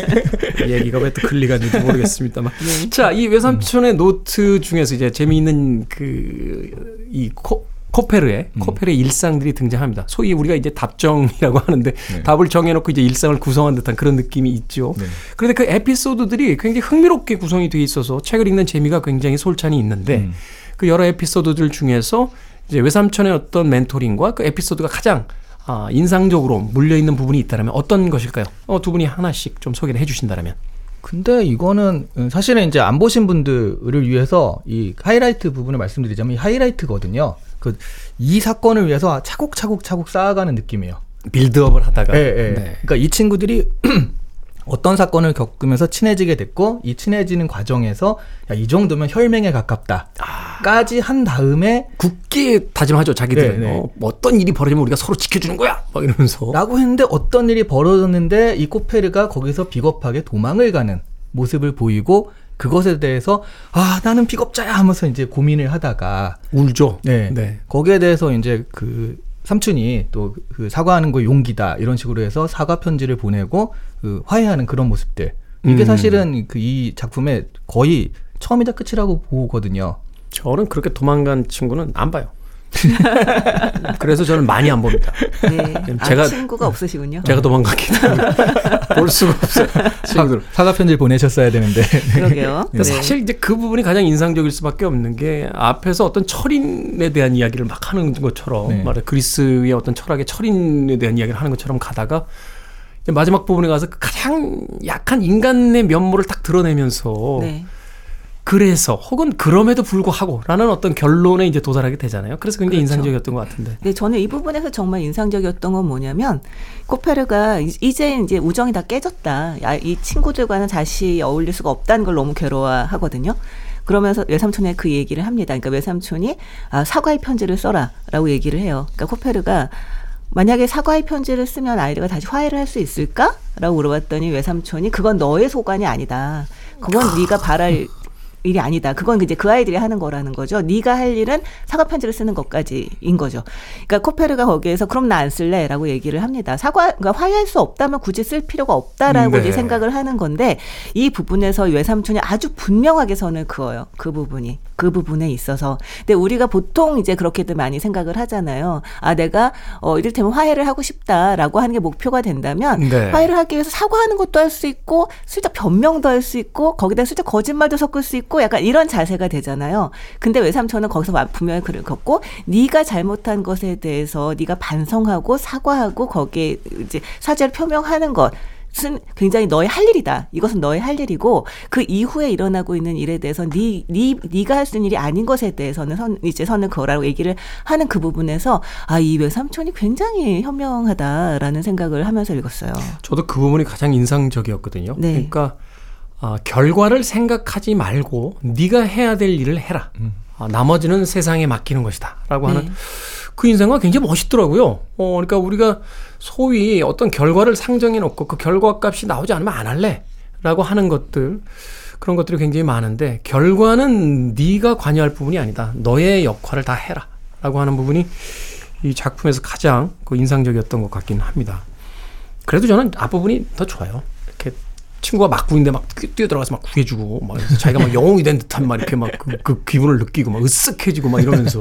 얘기가 왜 또 글로 간지 모르겠습니다만. 자, 이 외삼촌의 노트 중에서 이제 재미있는 그, 이 코, 코페르의, 코페르의 일상들이 등장합니다. 소위 우리가 이제 답정이라고 하는데 답을 정해놓고 이제 일상을 구성한 듯한 그런 느낌이 있죠. 네. 그런데 그 에피소드들이 굉장히 흥미롭게 구성이 되어 있어서 책을 읽는 재미가 굉장히 솔찬히 있는데 그 여러 에피소드들 중에서 이제 외삼촌의 어떤 멘토링과 그 에피소드가 가장 아, 인상적으로 물려 있는 부분이 있다면 어떤 것일까요? 어, 두 분이 하나씩 좀 소개를 해주신다면. 근데 이거는 음, 사실은 이제 안 보신 분들을 위해서 이 하이라이트 부분을 말씀드리자면 이 하이라이트거든요. 그 이 사건을 위해서 차곡차곡 차곡 쌓아가는 느낌이에요. 빌드업을 하다가. 예, 예. 네. 그러니까 이 친구들이 어떤 사건을 겪으면서 친해지게 됐고 이 친해지는 과정에서 야, 이 정도면 혈맹에 가깝다 까지 한 다음에 굳게 다짐하죠, 자기들은. 네, 네. 어, 뭐 어떤 일이 벌어지면 우리가 서로 지켜주는 거야! 막 이러면서. 라고 했는데 어떤 일이 벌어졌는데 이 코페르가 거기서 비겁하게 도망을 가는 모습을 보이고 그것에 대해서 아 나는 비겁자야 하면서 이제 고민을 하다가 울죠. 네, 네. 거기에 대해서 이제 그 삼촌이 또 그 사과하는 거 용기다 이런 식으로 해서 사과 편지를 보내고 그 화해하는 그런 모습들 이게 음. 사실은 그 이 작품의 거의 처음이자 끝이라고 보거든요. 저는 그렇게 도망간 친구는 안 봐요. 그래서 저는 많이 안 봅니다. 네. 아, 제가- 친구가 없으시군요. 제가 도망갔기 때문에 볼 수가 없어요. 친구들. 사과 편지를 보내셨어야 되는데 그러게요. 네. 사실 이제 그 부분이 가장 인상적일 수밖에 없는 게 앞에서 어떤 철인에 대한 이야기를 막 하는 것처럼 네. 말해 그리스의 어떤 철학의 철인에 대한 이야기를 하는 것처럼 가다가 이제 마지막 부분에 가서 그 가장 약한 인간의 면모를 딱 드러내면서 네. 그래서 혹은 그럼에도 불구하고라는 어떤 결론에 이제 도달하게 되잖아요. 그래서 굉장히 그렇죠. 인상적이었던 것 같은데. 네, 저는 이 부분에서 정말 인상적이었던 건 뭐냐면 코페르가 이- 이제 이제 우정이 다 깨졌다. 야, 이 친구들과는 다시 어울릴 수가 없다는 걸 너무 괴로워하거든요. 그러면서 외삼촌에 그 얘기를 합니다. 그러니까 외삼촌이 아, 사과의 편지를 써라라고 얘기를 해요. 그러니까 코페르가 만약에 사과의 편지를 쓰면 아이들과 다시 화해를 할 수 있을까? 라고 물어봤더니 외삼촌이 그건 너의 소관이 아니다. 그건 네가 바랄 일이 아니다. 그건 이제 그 아이들이 하는 거라는 거죠. 네가 할 일은 사과 편지를 쓰는 것까지인 거죠. 그러니까 코페르가 거기에서 그럼 나 안 쓸래라고 얘기를 합니다. 사과 그러니까 화해할 수 없다면 굳이 쓸 필요가 없다라고 네. 이제 생각을 하는 건데 이 부분에서 외삼촌이 아주 분명하게 선을 그어요. 그 부분이 그 부분에 있어서. 근데 우리가 보통 이제 그렇게들 많이 생각을 하잖아요. 아 내가 어 이를테면 화해를 하고 싶다라고 하는 게 목표가 된다면 네. 화해를 하기 위해서 사과하는 것도 할 수 있고 슬쩍 변명도 할 수 있고 거기다 슬쩍 거짓말도 섞을 수 있고 약간 이런 자세가 되잖아요. 근데 외삼촌은 거기서 와- 분명히 글을 걷고 네가 잘못한 것에 대해서 네가 반성하고 사과하고 거기에 이제 사죄를 표명하는 것. 은 굉장히 너의 할 일이다. 이것은 너의 할 일이고 그 이후에 일어나고 있는 일에 대해서 네, 네 네가 할 수 있는 일이 아닌 것에 대해서는 선 이제 선을 그어라고 얘기를 하는 그 부분에서 아 이 외삼촌이 굉장히 현명하다라는 생각을 하면서 읽었어요. 저도 그 부분이 가장 인상적이었거든요. 네. 그러니까 아, 결과를 생각하지 말고 네가 해야 될 일을 해라. 아, 나머지는 세상에 맡기는 것이다라고 네. 하는 그 인생과 굉장히 멋있더라고요. 어, 그러니까 우리가 소위 어떤 결과를 상정해 놓고 그 결과 값이 나오지 않으면 안 할래 라고 하는 것들 그런 것들이 굉장히 많은데 결과는 네가 관여할 부분이 아니다. 너의 역할을 다 해라 라고 하는 부분이 이 작품에서 가장 그 인상적이었던 것 같긴 합니다. 그래도 저는 앞부분이 더 좋아요. 친구가 막 구인데 막 뛰- 뛰어 들어가서 막 구해주고 막 자기가 막 영웅이 된 듯한 막 이렇게 막그 기분을 느끼고 막 으쓱해지고 막 이러면서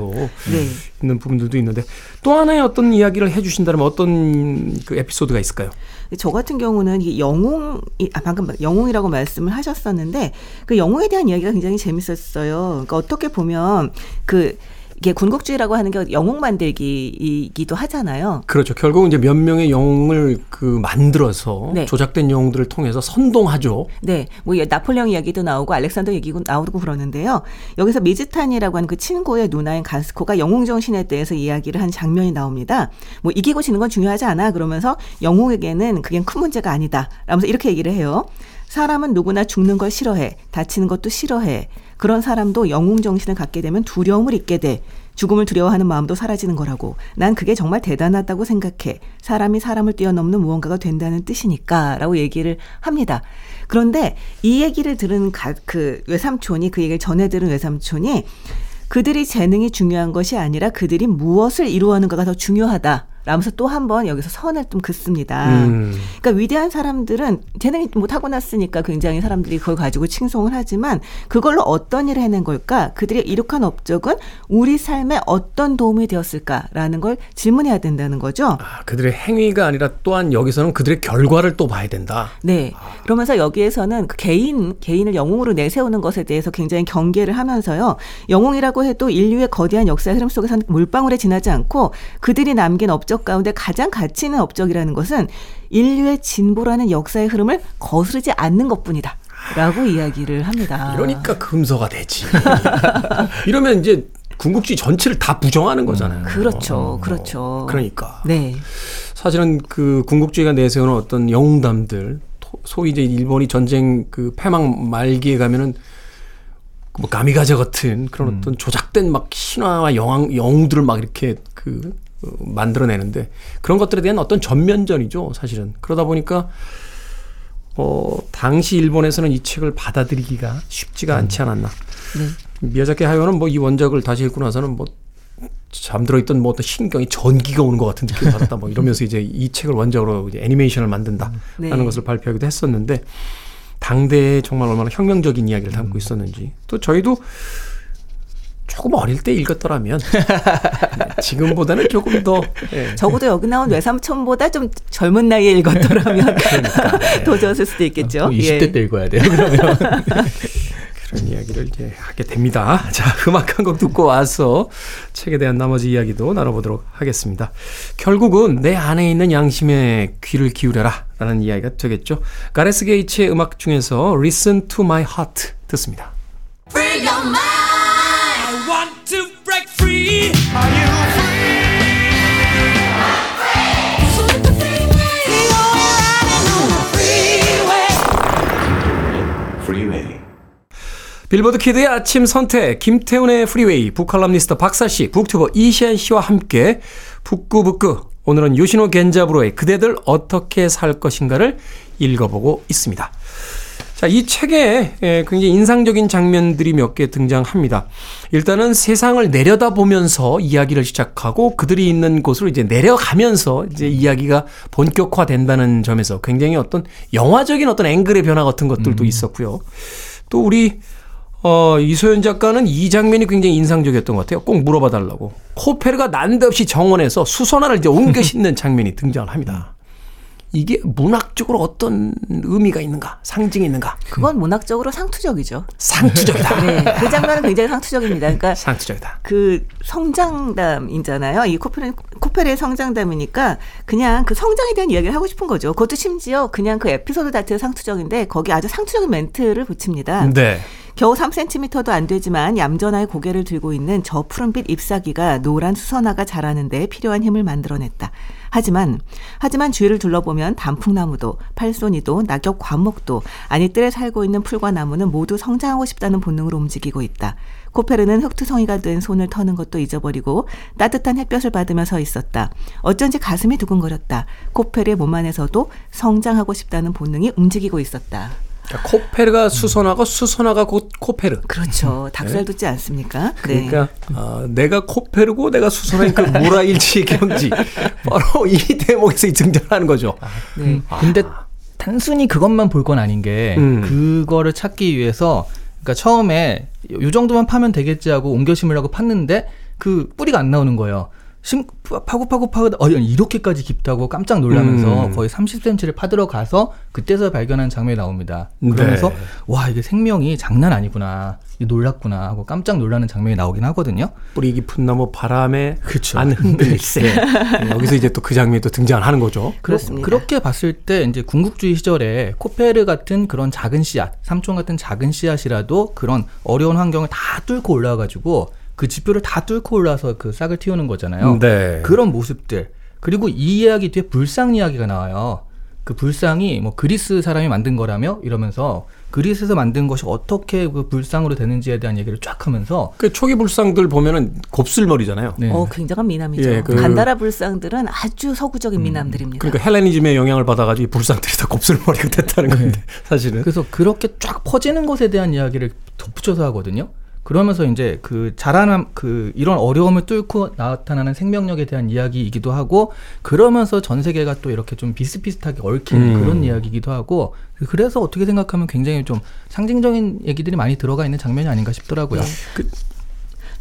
네. 있는 부분들도 있는데 또 하나의 어떤 이야기를 해주신다면 어떤 그 에피소드가 있을까요? 저 같은 경우는 이 영웅, 아, 방금 영웅이라고 말씀을 하셨었는데 그 영웅에 대한 이야기가 굉장히 재밌었어요. 그러니까 어떻게 보면 그 이게 군국주의라고 하는 게 영웅 만들기이기도 하잖아요. 그렇죠. 결국 이제 몇 명의 영웅을 그 만들어서 네. 조작된 영웅들을 통해서 선동하죠. 네, 뭐이 나폴레옹 이야기도 나오고 알렉산더 얘기도 나오고 그러는데요. 여기서 미즈탄이라고 하는 그 친구의 누나인 가스코가 영웅 정신에 대해서 이야기를 한 장면이 나옵니다. 뭐 이기고 지는 건 중요하지 않아 그러면서 영웅에게는 그게 큰 문제가 아니다. 라면서 이렇게 얘기를 해요. 사람은 누구나 죽는 걸 싫어해. 다치는 것도 싫어해. 그런 사람도 영웅 정신을 갖게 되면 두려움을 잊게 돼. 죽음을 두려워하는 마음도 사라지는 거라고. 난 그게 정말 대단하다고 생각해. 사람이 사람을 뛰어넘는 무언가가 된다는 뜻이니까. 라고 얘기를 합니다. 그런데 이 얘기를 들은 가, 그 외삼촌이 그 얘기를 전해 들은 외삼촌이 그들이 재능이 중요한 것이 아니라 그들이 무엇을 이루어하는가가 더 중요하다. 라면서 또 한 번 여기서 선을 좀 긋습니다. 음. 그러니까 위대한 사람들은 재능이 뭐 타고났으니까 굉장히 사람들이 그걸 가지고 칭송을 하지만 그걸로 어떤 일을 해낸 걸까? 그들이 이룩한 업적은 우리 삶에 어떤 도움이 되었을까라는 걸 질문해야 된다는 거죠. 아, 그들의 행위가 아니라 또한 여기서는 그들의 결과를 또 봐야 된다. 네. 그러면서 여기에서는 그 개인, 개인을 영웅으로 내세우는 것에 대해서 굉장히 경계를 하면서요. 영웅이라고 해도 인류의 거대한 역사의 흐름 속에서는 물방울에 지나지 않고 그들이 남긴 업적 가운데 가장 가치 있는 업적이라는 것은 인류의 진보라는 역사의 흐름을 거스르지 않는 것 뿐이다. 라고 이야기를 합니다. 이러니까 금서가 되지. 이러면 이제 궁극주의 전체를 다 부정하는 거잖아요. 그렇죠. 그렇죠. 그러니까. 네. 사실은 그 궁극주의가 내세우는 어떤 영웅담들, 토- 소위 이제 일본이 전쟁 그 패망 말기에 가면은 뭐 가미가제 같은 그런 어떤 조작된 막 신화와 영웅들을 막 이렇게 그 어, 만들어내는데 그런 것들에 대한 어떤 전면전이죠, 사실은. 그러다 보니까 어 당시 일본에서는 이 책을 받아들이기가 쉽지가 않지 않았나. 미야자키 하요는 뭐 이 원작을 다시 읽고 나서는 뭐 잠들어 있던 뭐 어떤 신경이 전기가 오는 것 같은 느낌을 받았다 뭐 이러면서 이제 이 책을 원작으로 이제 애니메이션을 만든다라는 네. 것을 발표하기도 했었는데 당대에 정말 얼마나 혁명적인 이야기를 담고 있었는지 또 저희도 조금 어릴 때 읽었더라면 네, 지금보다는 조금 더 예, 적어도 여기 나온 외삼촌보다 좀 젊은 나이에 읽었더라면 더 좋았을 수도 있겠죠. 20대 예. 때 읽어야 돼요. 그러면 그런 이야기를 이제 하게 됩니다. 자, 음악 한 곡 듣고 와서 책에 대한 나머지 이야기도 나눠보도록 하겠습니다. 결국은 내 안에 있는 양심에 귀를 기울여라 라는 이야기가 되겠죠. 가레스 게이츠의 음악 중에서 Listen to my heart 듣습니다. 빌보드 키드의 아침 선택 김태훈의 프리웨이 북칼럼니스트 박사씨 북튜버 이시한 씨와 함께 북끄북끄 오늘은 요시노 겐자부로의 그대들 어떻게 살 것인가를 읽어보고 있습니다. 자, 이 책에 예, 굉장히 인상적인 장면들이 몇 개 등장합니다. 일단은 세상을 내려다보면서 이야기를 시작하고 그들이 있는 곳으로 이제 내려가면서 이제 이야기가 본격화된다는 점에서 굉장히 어떤 영화적인 어떤 앵글의 변화 같은 것들도 있었고요. 또 우리 어, 이소연 작가는 이 장면이 굉장히 인상적이었던 것 같아요. 꼭 물어봐 달라고. 코페르가 난데없이 정원에서 수선화를 이제 옮겨 신는 장면이 등장을 합니다. 이게 문학적으로 어떤 의미가 있는가? 상징이 있는가? 그건 문학적으로 상투적이죠. 상투적이다. 네, 그 장면은 굉장히 상투적입니다. 그러니까 상투적이다. 그 성장담이잖아요. 이 코페르, 코페르의 성장담이니까 그냥 그 성장에 대한 이야기를 하고 싶은 거죠. 그것도 심지어 그냥 그 에피소드 자체가 상투적인데 거기 아주 상투적인 멘트를 붙입니다. 네. 겨우 3cm도 안 되지만 얌전하게 고개를 들고 있는 저 푸른빛 잎사귀가 노란 수선화가 자라는 데 필요한 힘을 만들어냈다. 하지만 하지만 주위를 둘러보면 단풍나무도 팔손이도 낙엽 과목도 아니 뜰에 살고 있는 풀과 나무는 모두 성장하고 싶다는 본능으로 움직이고 있다. 코페르는 흙투성이가 된 손을 터는 것도 잊어버리고 따뜻한 햇볕을 받으며 서 있었다. 어쩐지 가슴이 두근거렸다. 코페르의 몸 안에서도 성장하고 싶다는 본능이 움직이고 있었다. 그러니까 코페르가 수선화고 수선화가 곧 코페르. 그렇죠. 닭살 돋지 않습니까? 네. 그러니까 어, 내가 코페르고 내가 수선화인 그 무라일치의 경지 바로 이 대목에서 등장하는 거죠. 네. 근데 단순히 그것만 볼 건 아닌 게 음. 그거를 찾기 위해서 그러니까 처음에 요 정도만 파면 되겠지 하고 옮겨 심으려고 팠는데 그 뿌리가 안 나오는 거예요. 심 파고 파고 파고 어 이렇게까지 깊다고 깜짝 놀라면서 음. 거의 30cm를 파들어 가서 그때서 발견한 장면이 나옵니다. 그러면서 네. 와 이게 생명이 장난 아니구나 놀랐구나 하고 깜짝 놀라는 장면이 나오긴 하거든요. 뿌리 깊은 나무 바람에 그쵸. 안 흔들릴세. 네, 여기서 이제 또 그 장면이 또 등장하는 거죠. 그렇습니다. 그렇게 봤을 때 이제 군국주의 시절에 코페르 같은 그런 작은 씨앗, 삼촌 같은 작은 씨앗이라도 그런 어려운 환경을 다 뚫고 올라와가지고 그 지표를 다 뚫고 올라서 그 싹을 틔우는 거잖아요. 네. 그런 모습들 그리고 이 이야기 뒤에 불상 이야기가 나와요. 그 불상이 뭐 그리스 사람이 만든 거라며 이러면서 그리스에서 만든 것이 어떻게 그 불상으로 되는지에 대한 얘기를 쫙 하면서 그 초기 불상들 보면은 곱슬머리잖아요. 네. 어, 굉장한 미남이죠. 예, 그- 간다라 불상들은 아주 서구적인 미남들입니다. 그러니까 헬레니즘의 영향을 받아가지고 이 불상들이 다 곱슬머리가 됐다는 건데 사실은. 그래서 그렇게 쫙 퍼지는 것에 대한 이야기를 덧붙여서 하거든요. 그러면서 이제 그 자라남 그 이런 어려움을 뚫고 나타나는 생명력에 대한 이야기이기도 하고 그러면서 전 세계가 또 이렇게 좀 비슷비슷하게 얽히는 음. 그런 이야기이기도 하고 그래서 어떻게 생각하면 굉장히 좀 상징적인 얘기들이 많이 들어가 있는 장면이 아닌가 싶더라고요.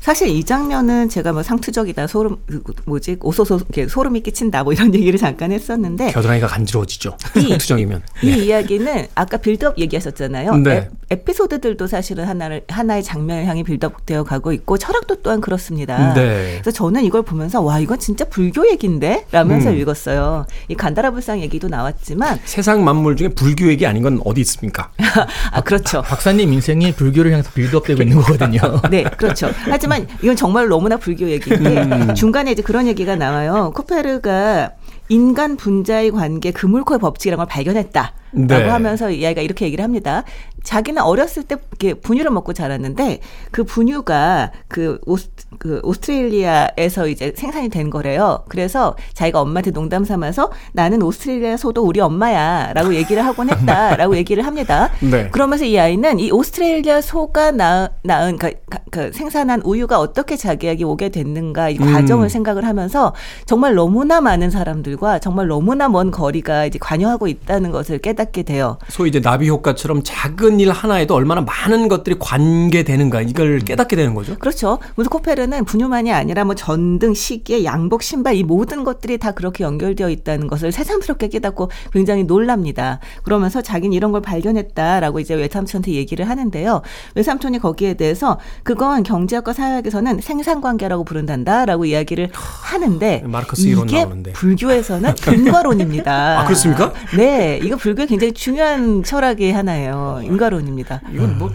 사실 이 장면은 제가 뭐 상투적이다, 소름, 그 뭐지, 오소소, 이렇게 소름이 끼친다, 뭐 이런 얘기를 잠깐 했었는데, 겨드랑이가 간지러워지죠. 이- 투정이면. 이 이야기는 아까 빌드업 얘기하셨잖아요. 네. 에, 피소드들도 사실은 하나를, 하나의 장면을 향해 빌드업되어 가고 있고, 철학도 또한 그렇습니다. 네. 그래서 저는 이걸 보면서, 와, 이건 진짜 불교 얘기인데? 라면서 음. 읽었어요. 이 간다라 불상 얘기도 나왔지만, 세상 만물 중에 불교 얘기 아닌 건 어디 있습니까? 아, 그렇죠. 박사님 인생이 불교를 향해서 빌드업되고 있는 거거든요. 네, 그렇죠. 하지만 이건 정말 너무나 불교 얘기인데 음. 중간에 이제 그런 얘기가 나와요. 코페르가 인간 분자의 관계 그물코의 법칙이라는 걸 발견했다. 라고 네. 하면서 이 아이가 이렇게 얘기를 합니다. 자기는 어렸을 때 이렇게 분유를 먹고 자랐는데 그 분유가 그, 오스, 그 오스트레일리아에서 이제 생산이 된 거래요. 그래서 자기가 엄마한테 농담 삼아서 나는 오스트레일리아 소도 우리 엄마야라고 얘기를 하곤 했다라고 얘기를 합니다. 네. 그러면서 이 아이는 이 오스트레일리아 소가 낳, 낳은 그, 그 생산한 우유가 어떻게 자기에게 오게 됐는가 이 음. 과정을 생각을 하면서 정말 너무나 많은 사람들과 정말 너무나 먼 거리가 이제 관여하고 있다는 것을 깨닫게 돼요. 소위 이제 나비 효과처럼 작은 일 하나에도 얼마나 많은 것들이 관계되는가 이걸 깨닫게 되는 거죠. 그렇죠. 그래서 코페르는 분유만이 아니라 뭐 전등, 시계, 양복, 신발 이 모든 것들이 다 그렇게 연결되어 있다는 것을 새삼스럽게 깨닫고 굉장히 놀랍니다. 그러면서 자기는 이런 걸 발견했다라고 이제 외삼촌한테 얘기를 하는데요. 외삼촌이 거기에 대해서 그건 경제학과 사회학에서는 생산관계라고 부른단다라고 이야기를 하는데 마르크스 이론 이게 나오는데. 불교에서는 인과론입니다. 아, 그렇습니까? 네, 이거 불교의 굉장히 중요한 철학의 하나예요. 인과론입니다. 이건 뭐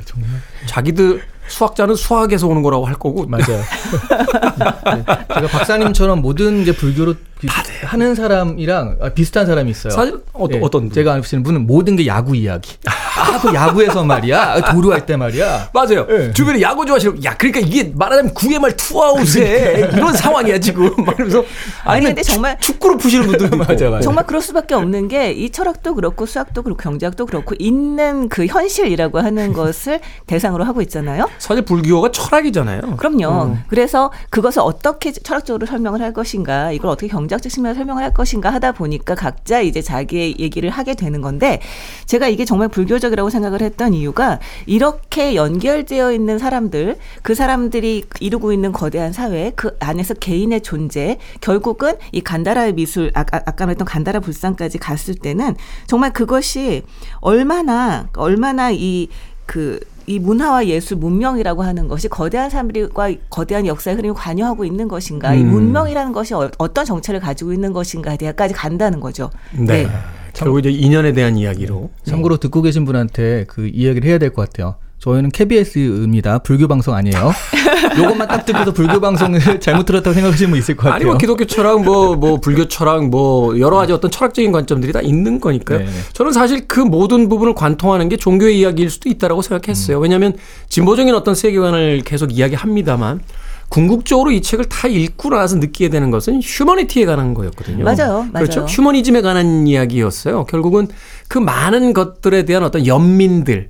자기들 수학자는 수학에서 오는 거라고 할 거고 맞아요. 네. 제가 박사님처럼 모든 이제 불교로 비, 하는 사람이랑 아, 비슷한 사람이 있어요. 사실 어, 예, 어떤 분? 제가 아시는 분은 모든 게 야구 이야기. 아, 그 야구에서 말이야. 도루할 때 말이야. 맞아요. 예. 주변에 야구 좋아하시는 야 그러니까 이게 말하자면 9회 말 투아웃에 이런 상황이야 지금. 막 이러면서 아니, 근데 정말- 축- 축구로 푸시는 분들도 있고. 맞아, 맞아. 정말 그럴 수밖에 없는 게 이 철학도 그렇고 수학도 그렇고 경제학도 그렇고 있는 그 현실이라고 하는 것을 대상으로 하고 있잖아요. 사실 불교가 철학이잖아요. 그럼요. 그래서 그것을 어떻게 철학적으로 설명을 할 것인가, 이걸 어떻게 경제 학적 측면에서 설명을 할 것인가 하다 보니까 각자 이제 자기의 얘기를 하게 되는 건데 제가 이게 정말 불교적이라고 생각을 했던 이유가 이렇게 연결되어 있는 사람들, 그 사람들이 이루고 있는 거대한 사회, 그 안에서 개인의 존재, 결국은 이 간다라의 미술, 아까, 아까 말했던 간다라 불상까지 갔을 때는 정말 그것이 얼마나, 얼마나 이, 그, 이 문화와 예술, 문명이라고 하는 것이 거대한 사람들과 거대한 역사의 흐름이 관여하고 있는 것인가, 이 음. 문명이라는 것이 어- 어떤 정체를 가지고 있는 것인가에 대해까지 간다는 거죠. 네. 결국 이제 인연에 대한 이야기로. 참고로 듣고 계신 분한테 그 이야기를 해야 될 것 같아요. 저희는 KBS입니다. 불교 방송 아니에요. 요것만 딱 듣고도 불교 방송을 잘못 들었다고 생각하시는 분 있을 것 같아요. 아니 뭐 기독교 철학 뭐뭐 불교 철학 뭐 여러 가지 어떤 철학적인 관점들이 다 있는 거니까요. 네네. 저는 사실 그 모든 부분을 관통하는 게 종교의 이야기일 수도 있다라고 생각했어요. 왜냐하면 진보적인 어떤 세계관을 계속 이야기합니다만 궁극적으로 이 책을 다 읽고 나서 느끼게 되는 것은 휴머니티에 관한 거였거든요. 맞아요, 맞아요. 그렇죠. 휴머니즘에 관한 이야기였어요. 결국은 그 많은 것들에 대한 어떤 연민들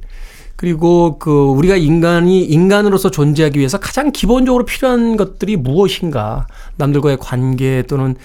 그리고 그 우리가 인간이 인간으로서 존재하기 위해서 가장 기본적으로 필요한 것들이 무엇인가? 남들과의 관계 또는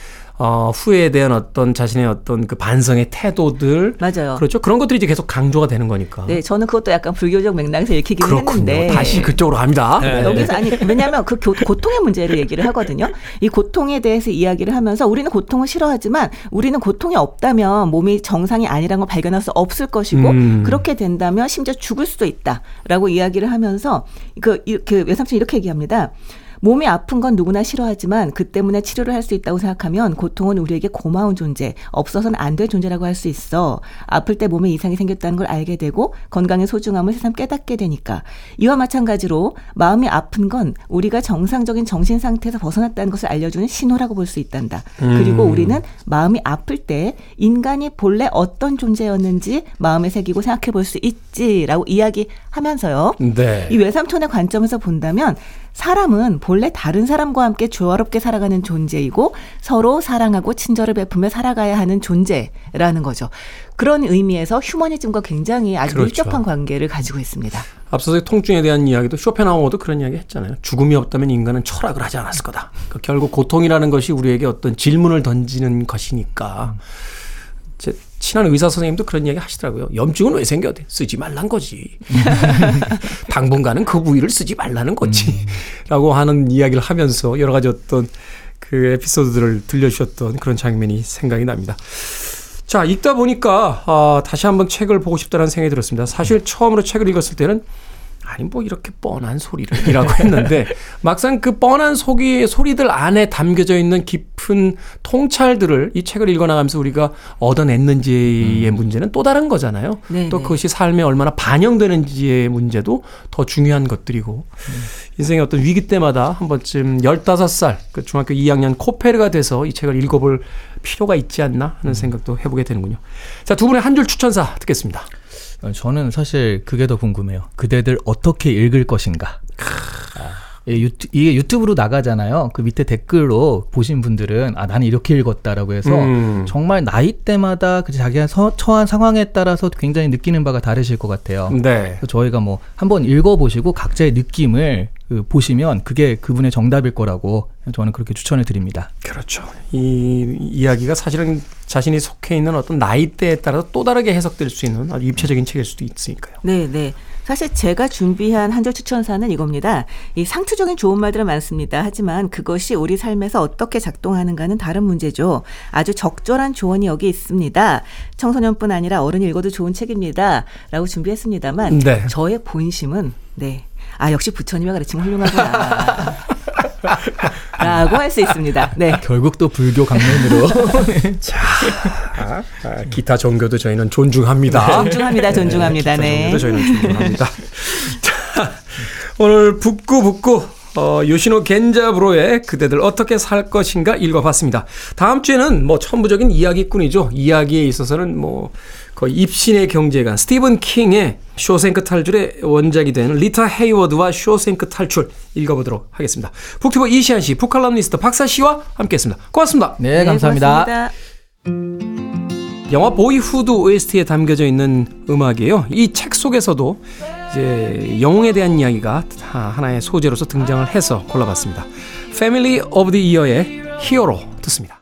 어, 후회에 대한 어떤 자신의 어떤 그 반성의 태도들 맞아요. 그렇죠 그런 것들이 이제 계속 강조가 되는 거니까 네, 저는 그것도 약간 불교적 맥락에서 읽히긴 그렇군요 했는데. 다시 그쪽으로 갑니다 네. 여기서 아니 왜냐하면 그 교- 고통의 문제를 얘기를 하거든요. 이 고통에 대해서 이야기를 하면서 우리는 고통을 싫어하지만 우리는 고통이 없다면 몸이 정상이 아니라는 걸 발견할 수 없을 것이고 음. 그렇게 된다면 심지어 죽을 수도 있다라고 이야기를 하면서 그, 이- 그 외삼촌이 이렇게 얘기합니다. 몸이 아픈 건 누구나 싫어하지만 그 때문에 치료를 할 수 있다고 생각하면 고통은 우리에게 고마운 존재, 없어서는 안 될 존재라고 할 수 있어. 아플 때 몸에 이상이 생겼다는 걸 알게 되고 건강의 소중함을 새삼 깨닫게 되니까. 이와 마찬가지로 마음이 아픈 건 우리가 정상적인 정신 상태에서 벗어났다는 것을 알려주는 신호라고 볼 수 있단다. 그리고 우리는 마음이 아플 때 인간이 본래 어떤 존재였는지 마음에 새기고 생각해 볼 수 있지라고 이야기하면서요. 네. 이 외삼촌의 관점에서 본다면 사람은 본래 다른 사람과 함께 조화롭게 살아가는 존재이고 서로 사랑하고 친절을 베푸며 살아가야 하는 존재라는 거죠. 그런 의미에서 휴머니즘과 굉장히 아주 그렇죠. 밀접한 관계를 가지고 있습니다. 앞서서 통증에 대한 이야기도 쇼펜하우어도 그런 이야기 했잖아요. 죽음이 없다면 인간은 철학을 하지 않았을 거다. 그러니까 결국 고통이라는 것이 우리에게 어떤 질문을 던지는 것이니까. 제 친한 의사 선생님도 그런 이야기 하시더라고요. 염증은 왜 생겨? 쓰지 말란 거지. 당분간은 그 부위를 쓰지 말라는 거지. 라고 하는 이야기를 하면서 여러 가지 어떤 그 에피소드들을 들려주셨던 그런 장면이 생각이 납니다. 자, 읽다 보니까 아, 다시 한번 책을 보고 싶다는 생각이 들었습니다. 사실 처음으로 책을 읽었을 때는 아니 뭐 이렇게 뻔한 소리를이라고 했는데 막상 그 뻔한 소리 소리들 안에 담겨져 있는 깊은 통찰들을 이 책을 읽어나가면서 우리가 얻어냈는지의 문제는 또 다른 거잖아요. 네, 또 네. 그것이 삶에 얼마나 반영되는지의 문제도 더 중요한 것들이고 인생의 어떤 위기 때마다 한 번쯤 15살 그 중학교 2학년 코페르가 돼서 이 책을 읽어볼 필요가 있지 않나 하는 생각도 해보게 되는군요. 자, 두 분의 한 줄 추천사 듣겠습니다. 어, 저는 사실 그게 더 궁금해요. 그대들 어떻게 읽을 것인가. 아, 예, 유튜, 이게 유튜브로 나가잖아요. 그 밑에 댓글로 보신 분들은 아 나는 이렇게 읽었다라고 해서 음. 정말 나이 때마다 그 자기가 서, 처한 상황에 따라서 굉장히 느끼는 바가 다르실 것 같아요. 네. 저희가 뭐 한번 읽어보시고 각자의 느낌을 그 보시면 그게 그분의 정답일 거라고 저는 그렇게 추천을 드립니다. 그렇죠. 이 이야기가 사실은 자신이 속해 있는 어떤 나이대에 따라서 또 다르게 해석될 수 있는 아주 입체적인 책일 수도 있으니까요. 네, 네. 사실 제가 준비한 한줄 추천사는 이겁니다. 이 상투적인 좋은 말들은 많습니다. 하지만 그것이 우리 삶에서 어떻게 작동하는가는 다른 문제죠. 아주 적절한 조언이 여기 있습니다. 청소년뿐 아니라 어른이 읽어도 좋은 책입니다. 라고 준비했습니다만 네. 저의 본심은 네. 아, 역시 부처님의 가르침은 훌륭하구나. 라고 할 수 있습니다. 네. 결국 또 불교 강론으로 아, 기타 종교도 저희는 존중합니다. 존중합니다. 존중합니다. 기타 네. 종교도 저희는 존중합니다. 자, 오늘 북끄북끄 어, 요시노 겐자부로의 그대들 어떻게 살 것인가 읽어봤습니다. 다음 주에는 뭐 천부적인 이야기꾼이죠. 이야기에 있어서는 뭐 거의 입신의 경지인 스티븐 킹의 쇼생크 탈출의 원작이 된 리타 헤이워드와 쇼생크 탈출 읽어보도록 하겠습니다. 북튜버 이시안 씨, 북칼럼니스트 박사 씨와 함께했습니다. 고맙습니다. 네, 감사합니다. 고맙습니다. 영화 보이후드 OST에 담겨져 있는 음악이에요. 이 책 속에서도 이제 영웅에 대한 이야기가 다 하나의 소재로서 등장을 해서 골라봤습니다. Family of the Year의 히어로 듣습니다.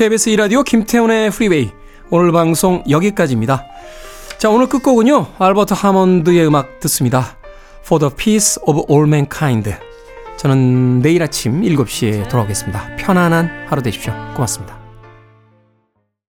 KBS 2라디오 김태훈의 프리웨이 오늘 방송 여기까지입니다. 자 오늘 끝곡은요 알버트 하몬드의 음악 듣습니다. For the Peace of All Mankind 저는 내일 아침 7시에 돌아오겠습니다. 편안한 하루 되십시오. 고맙습니다.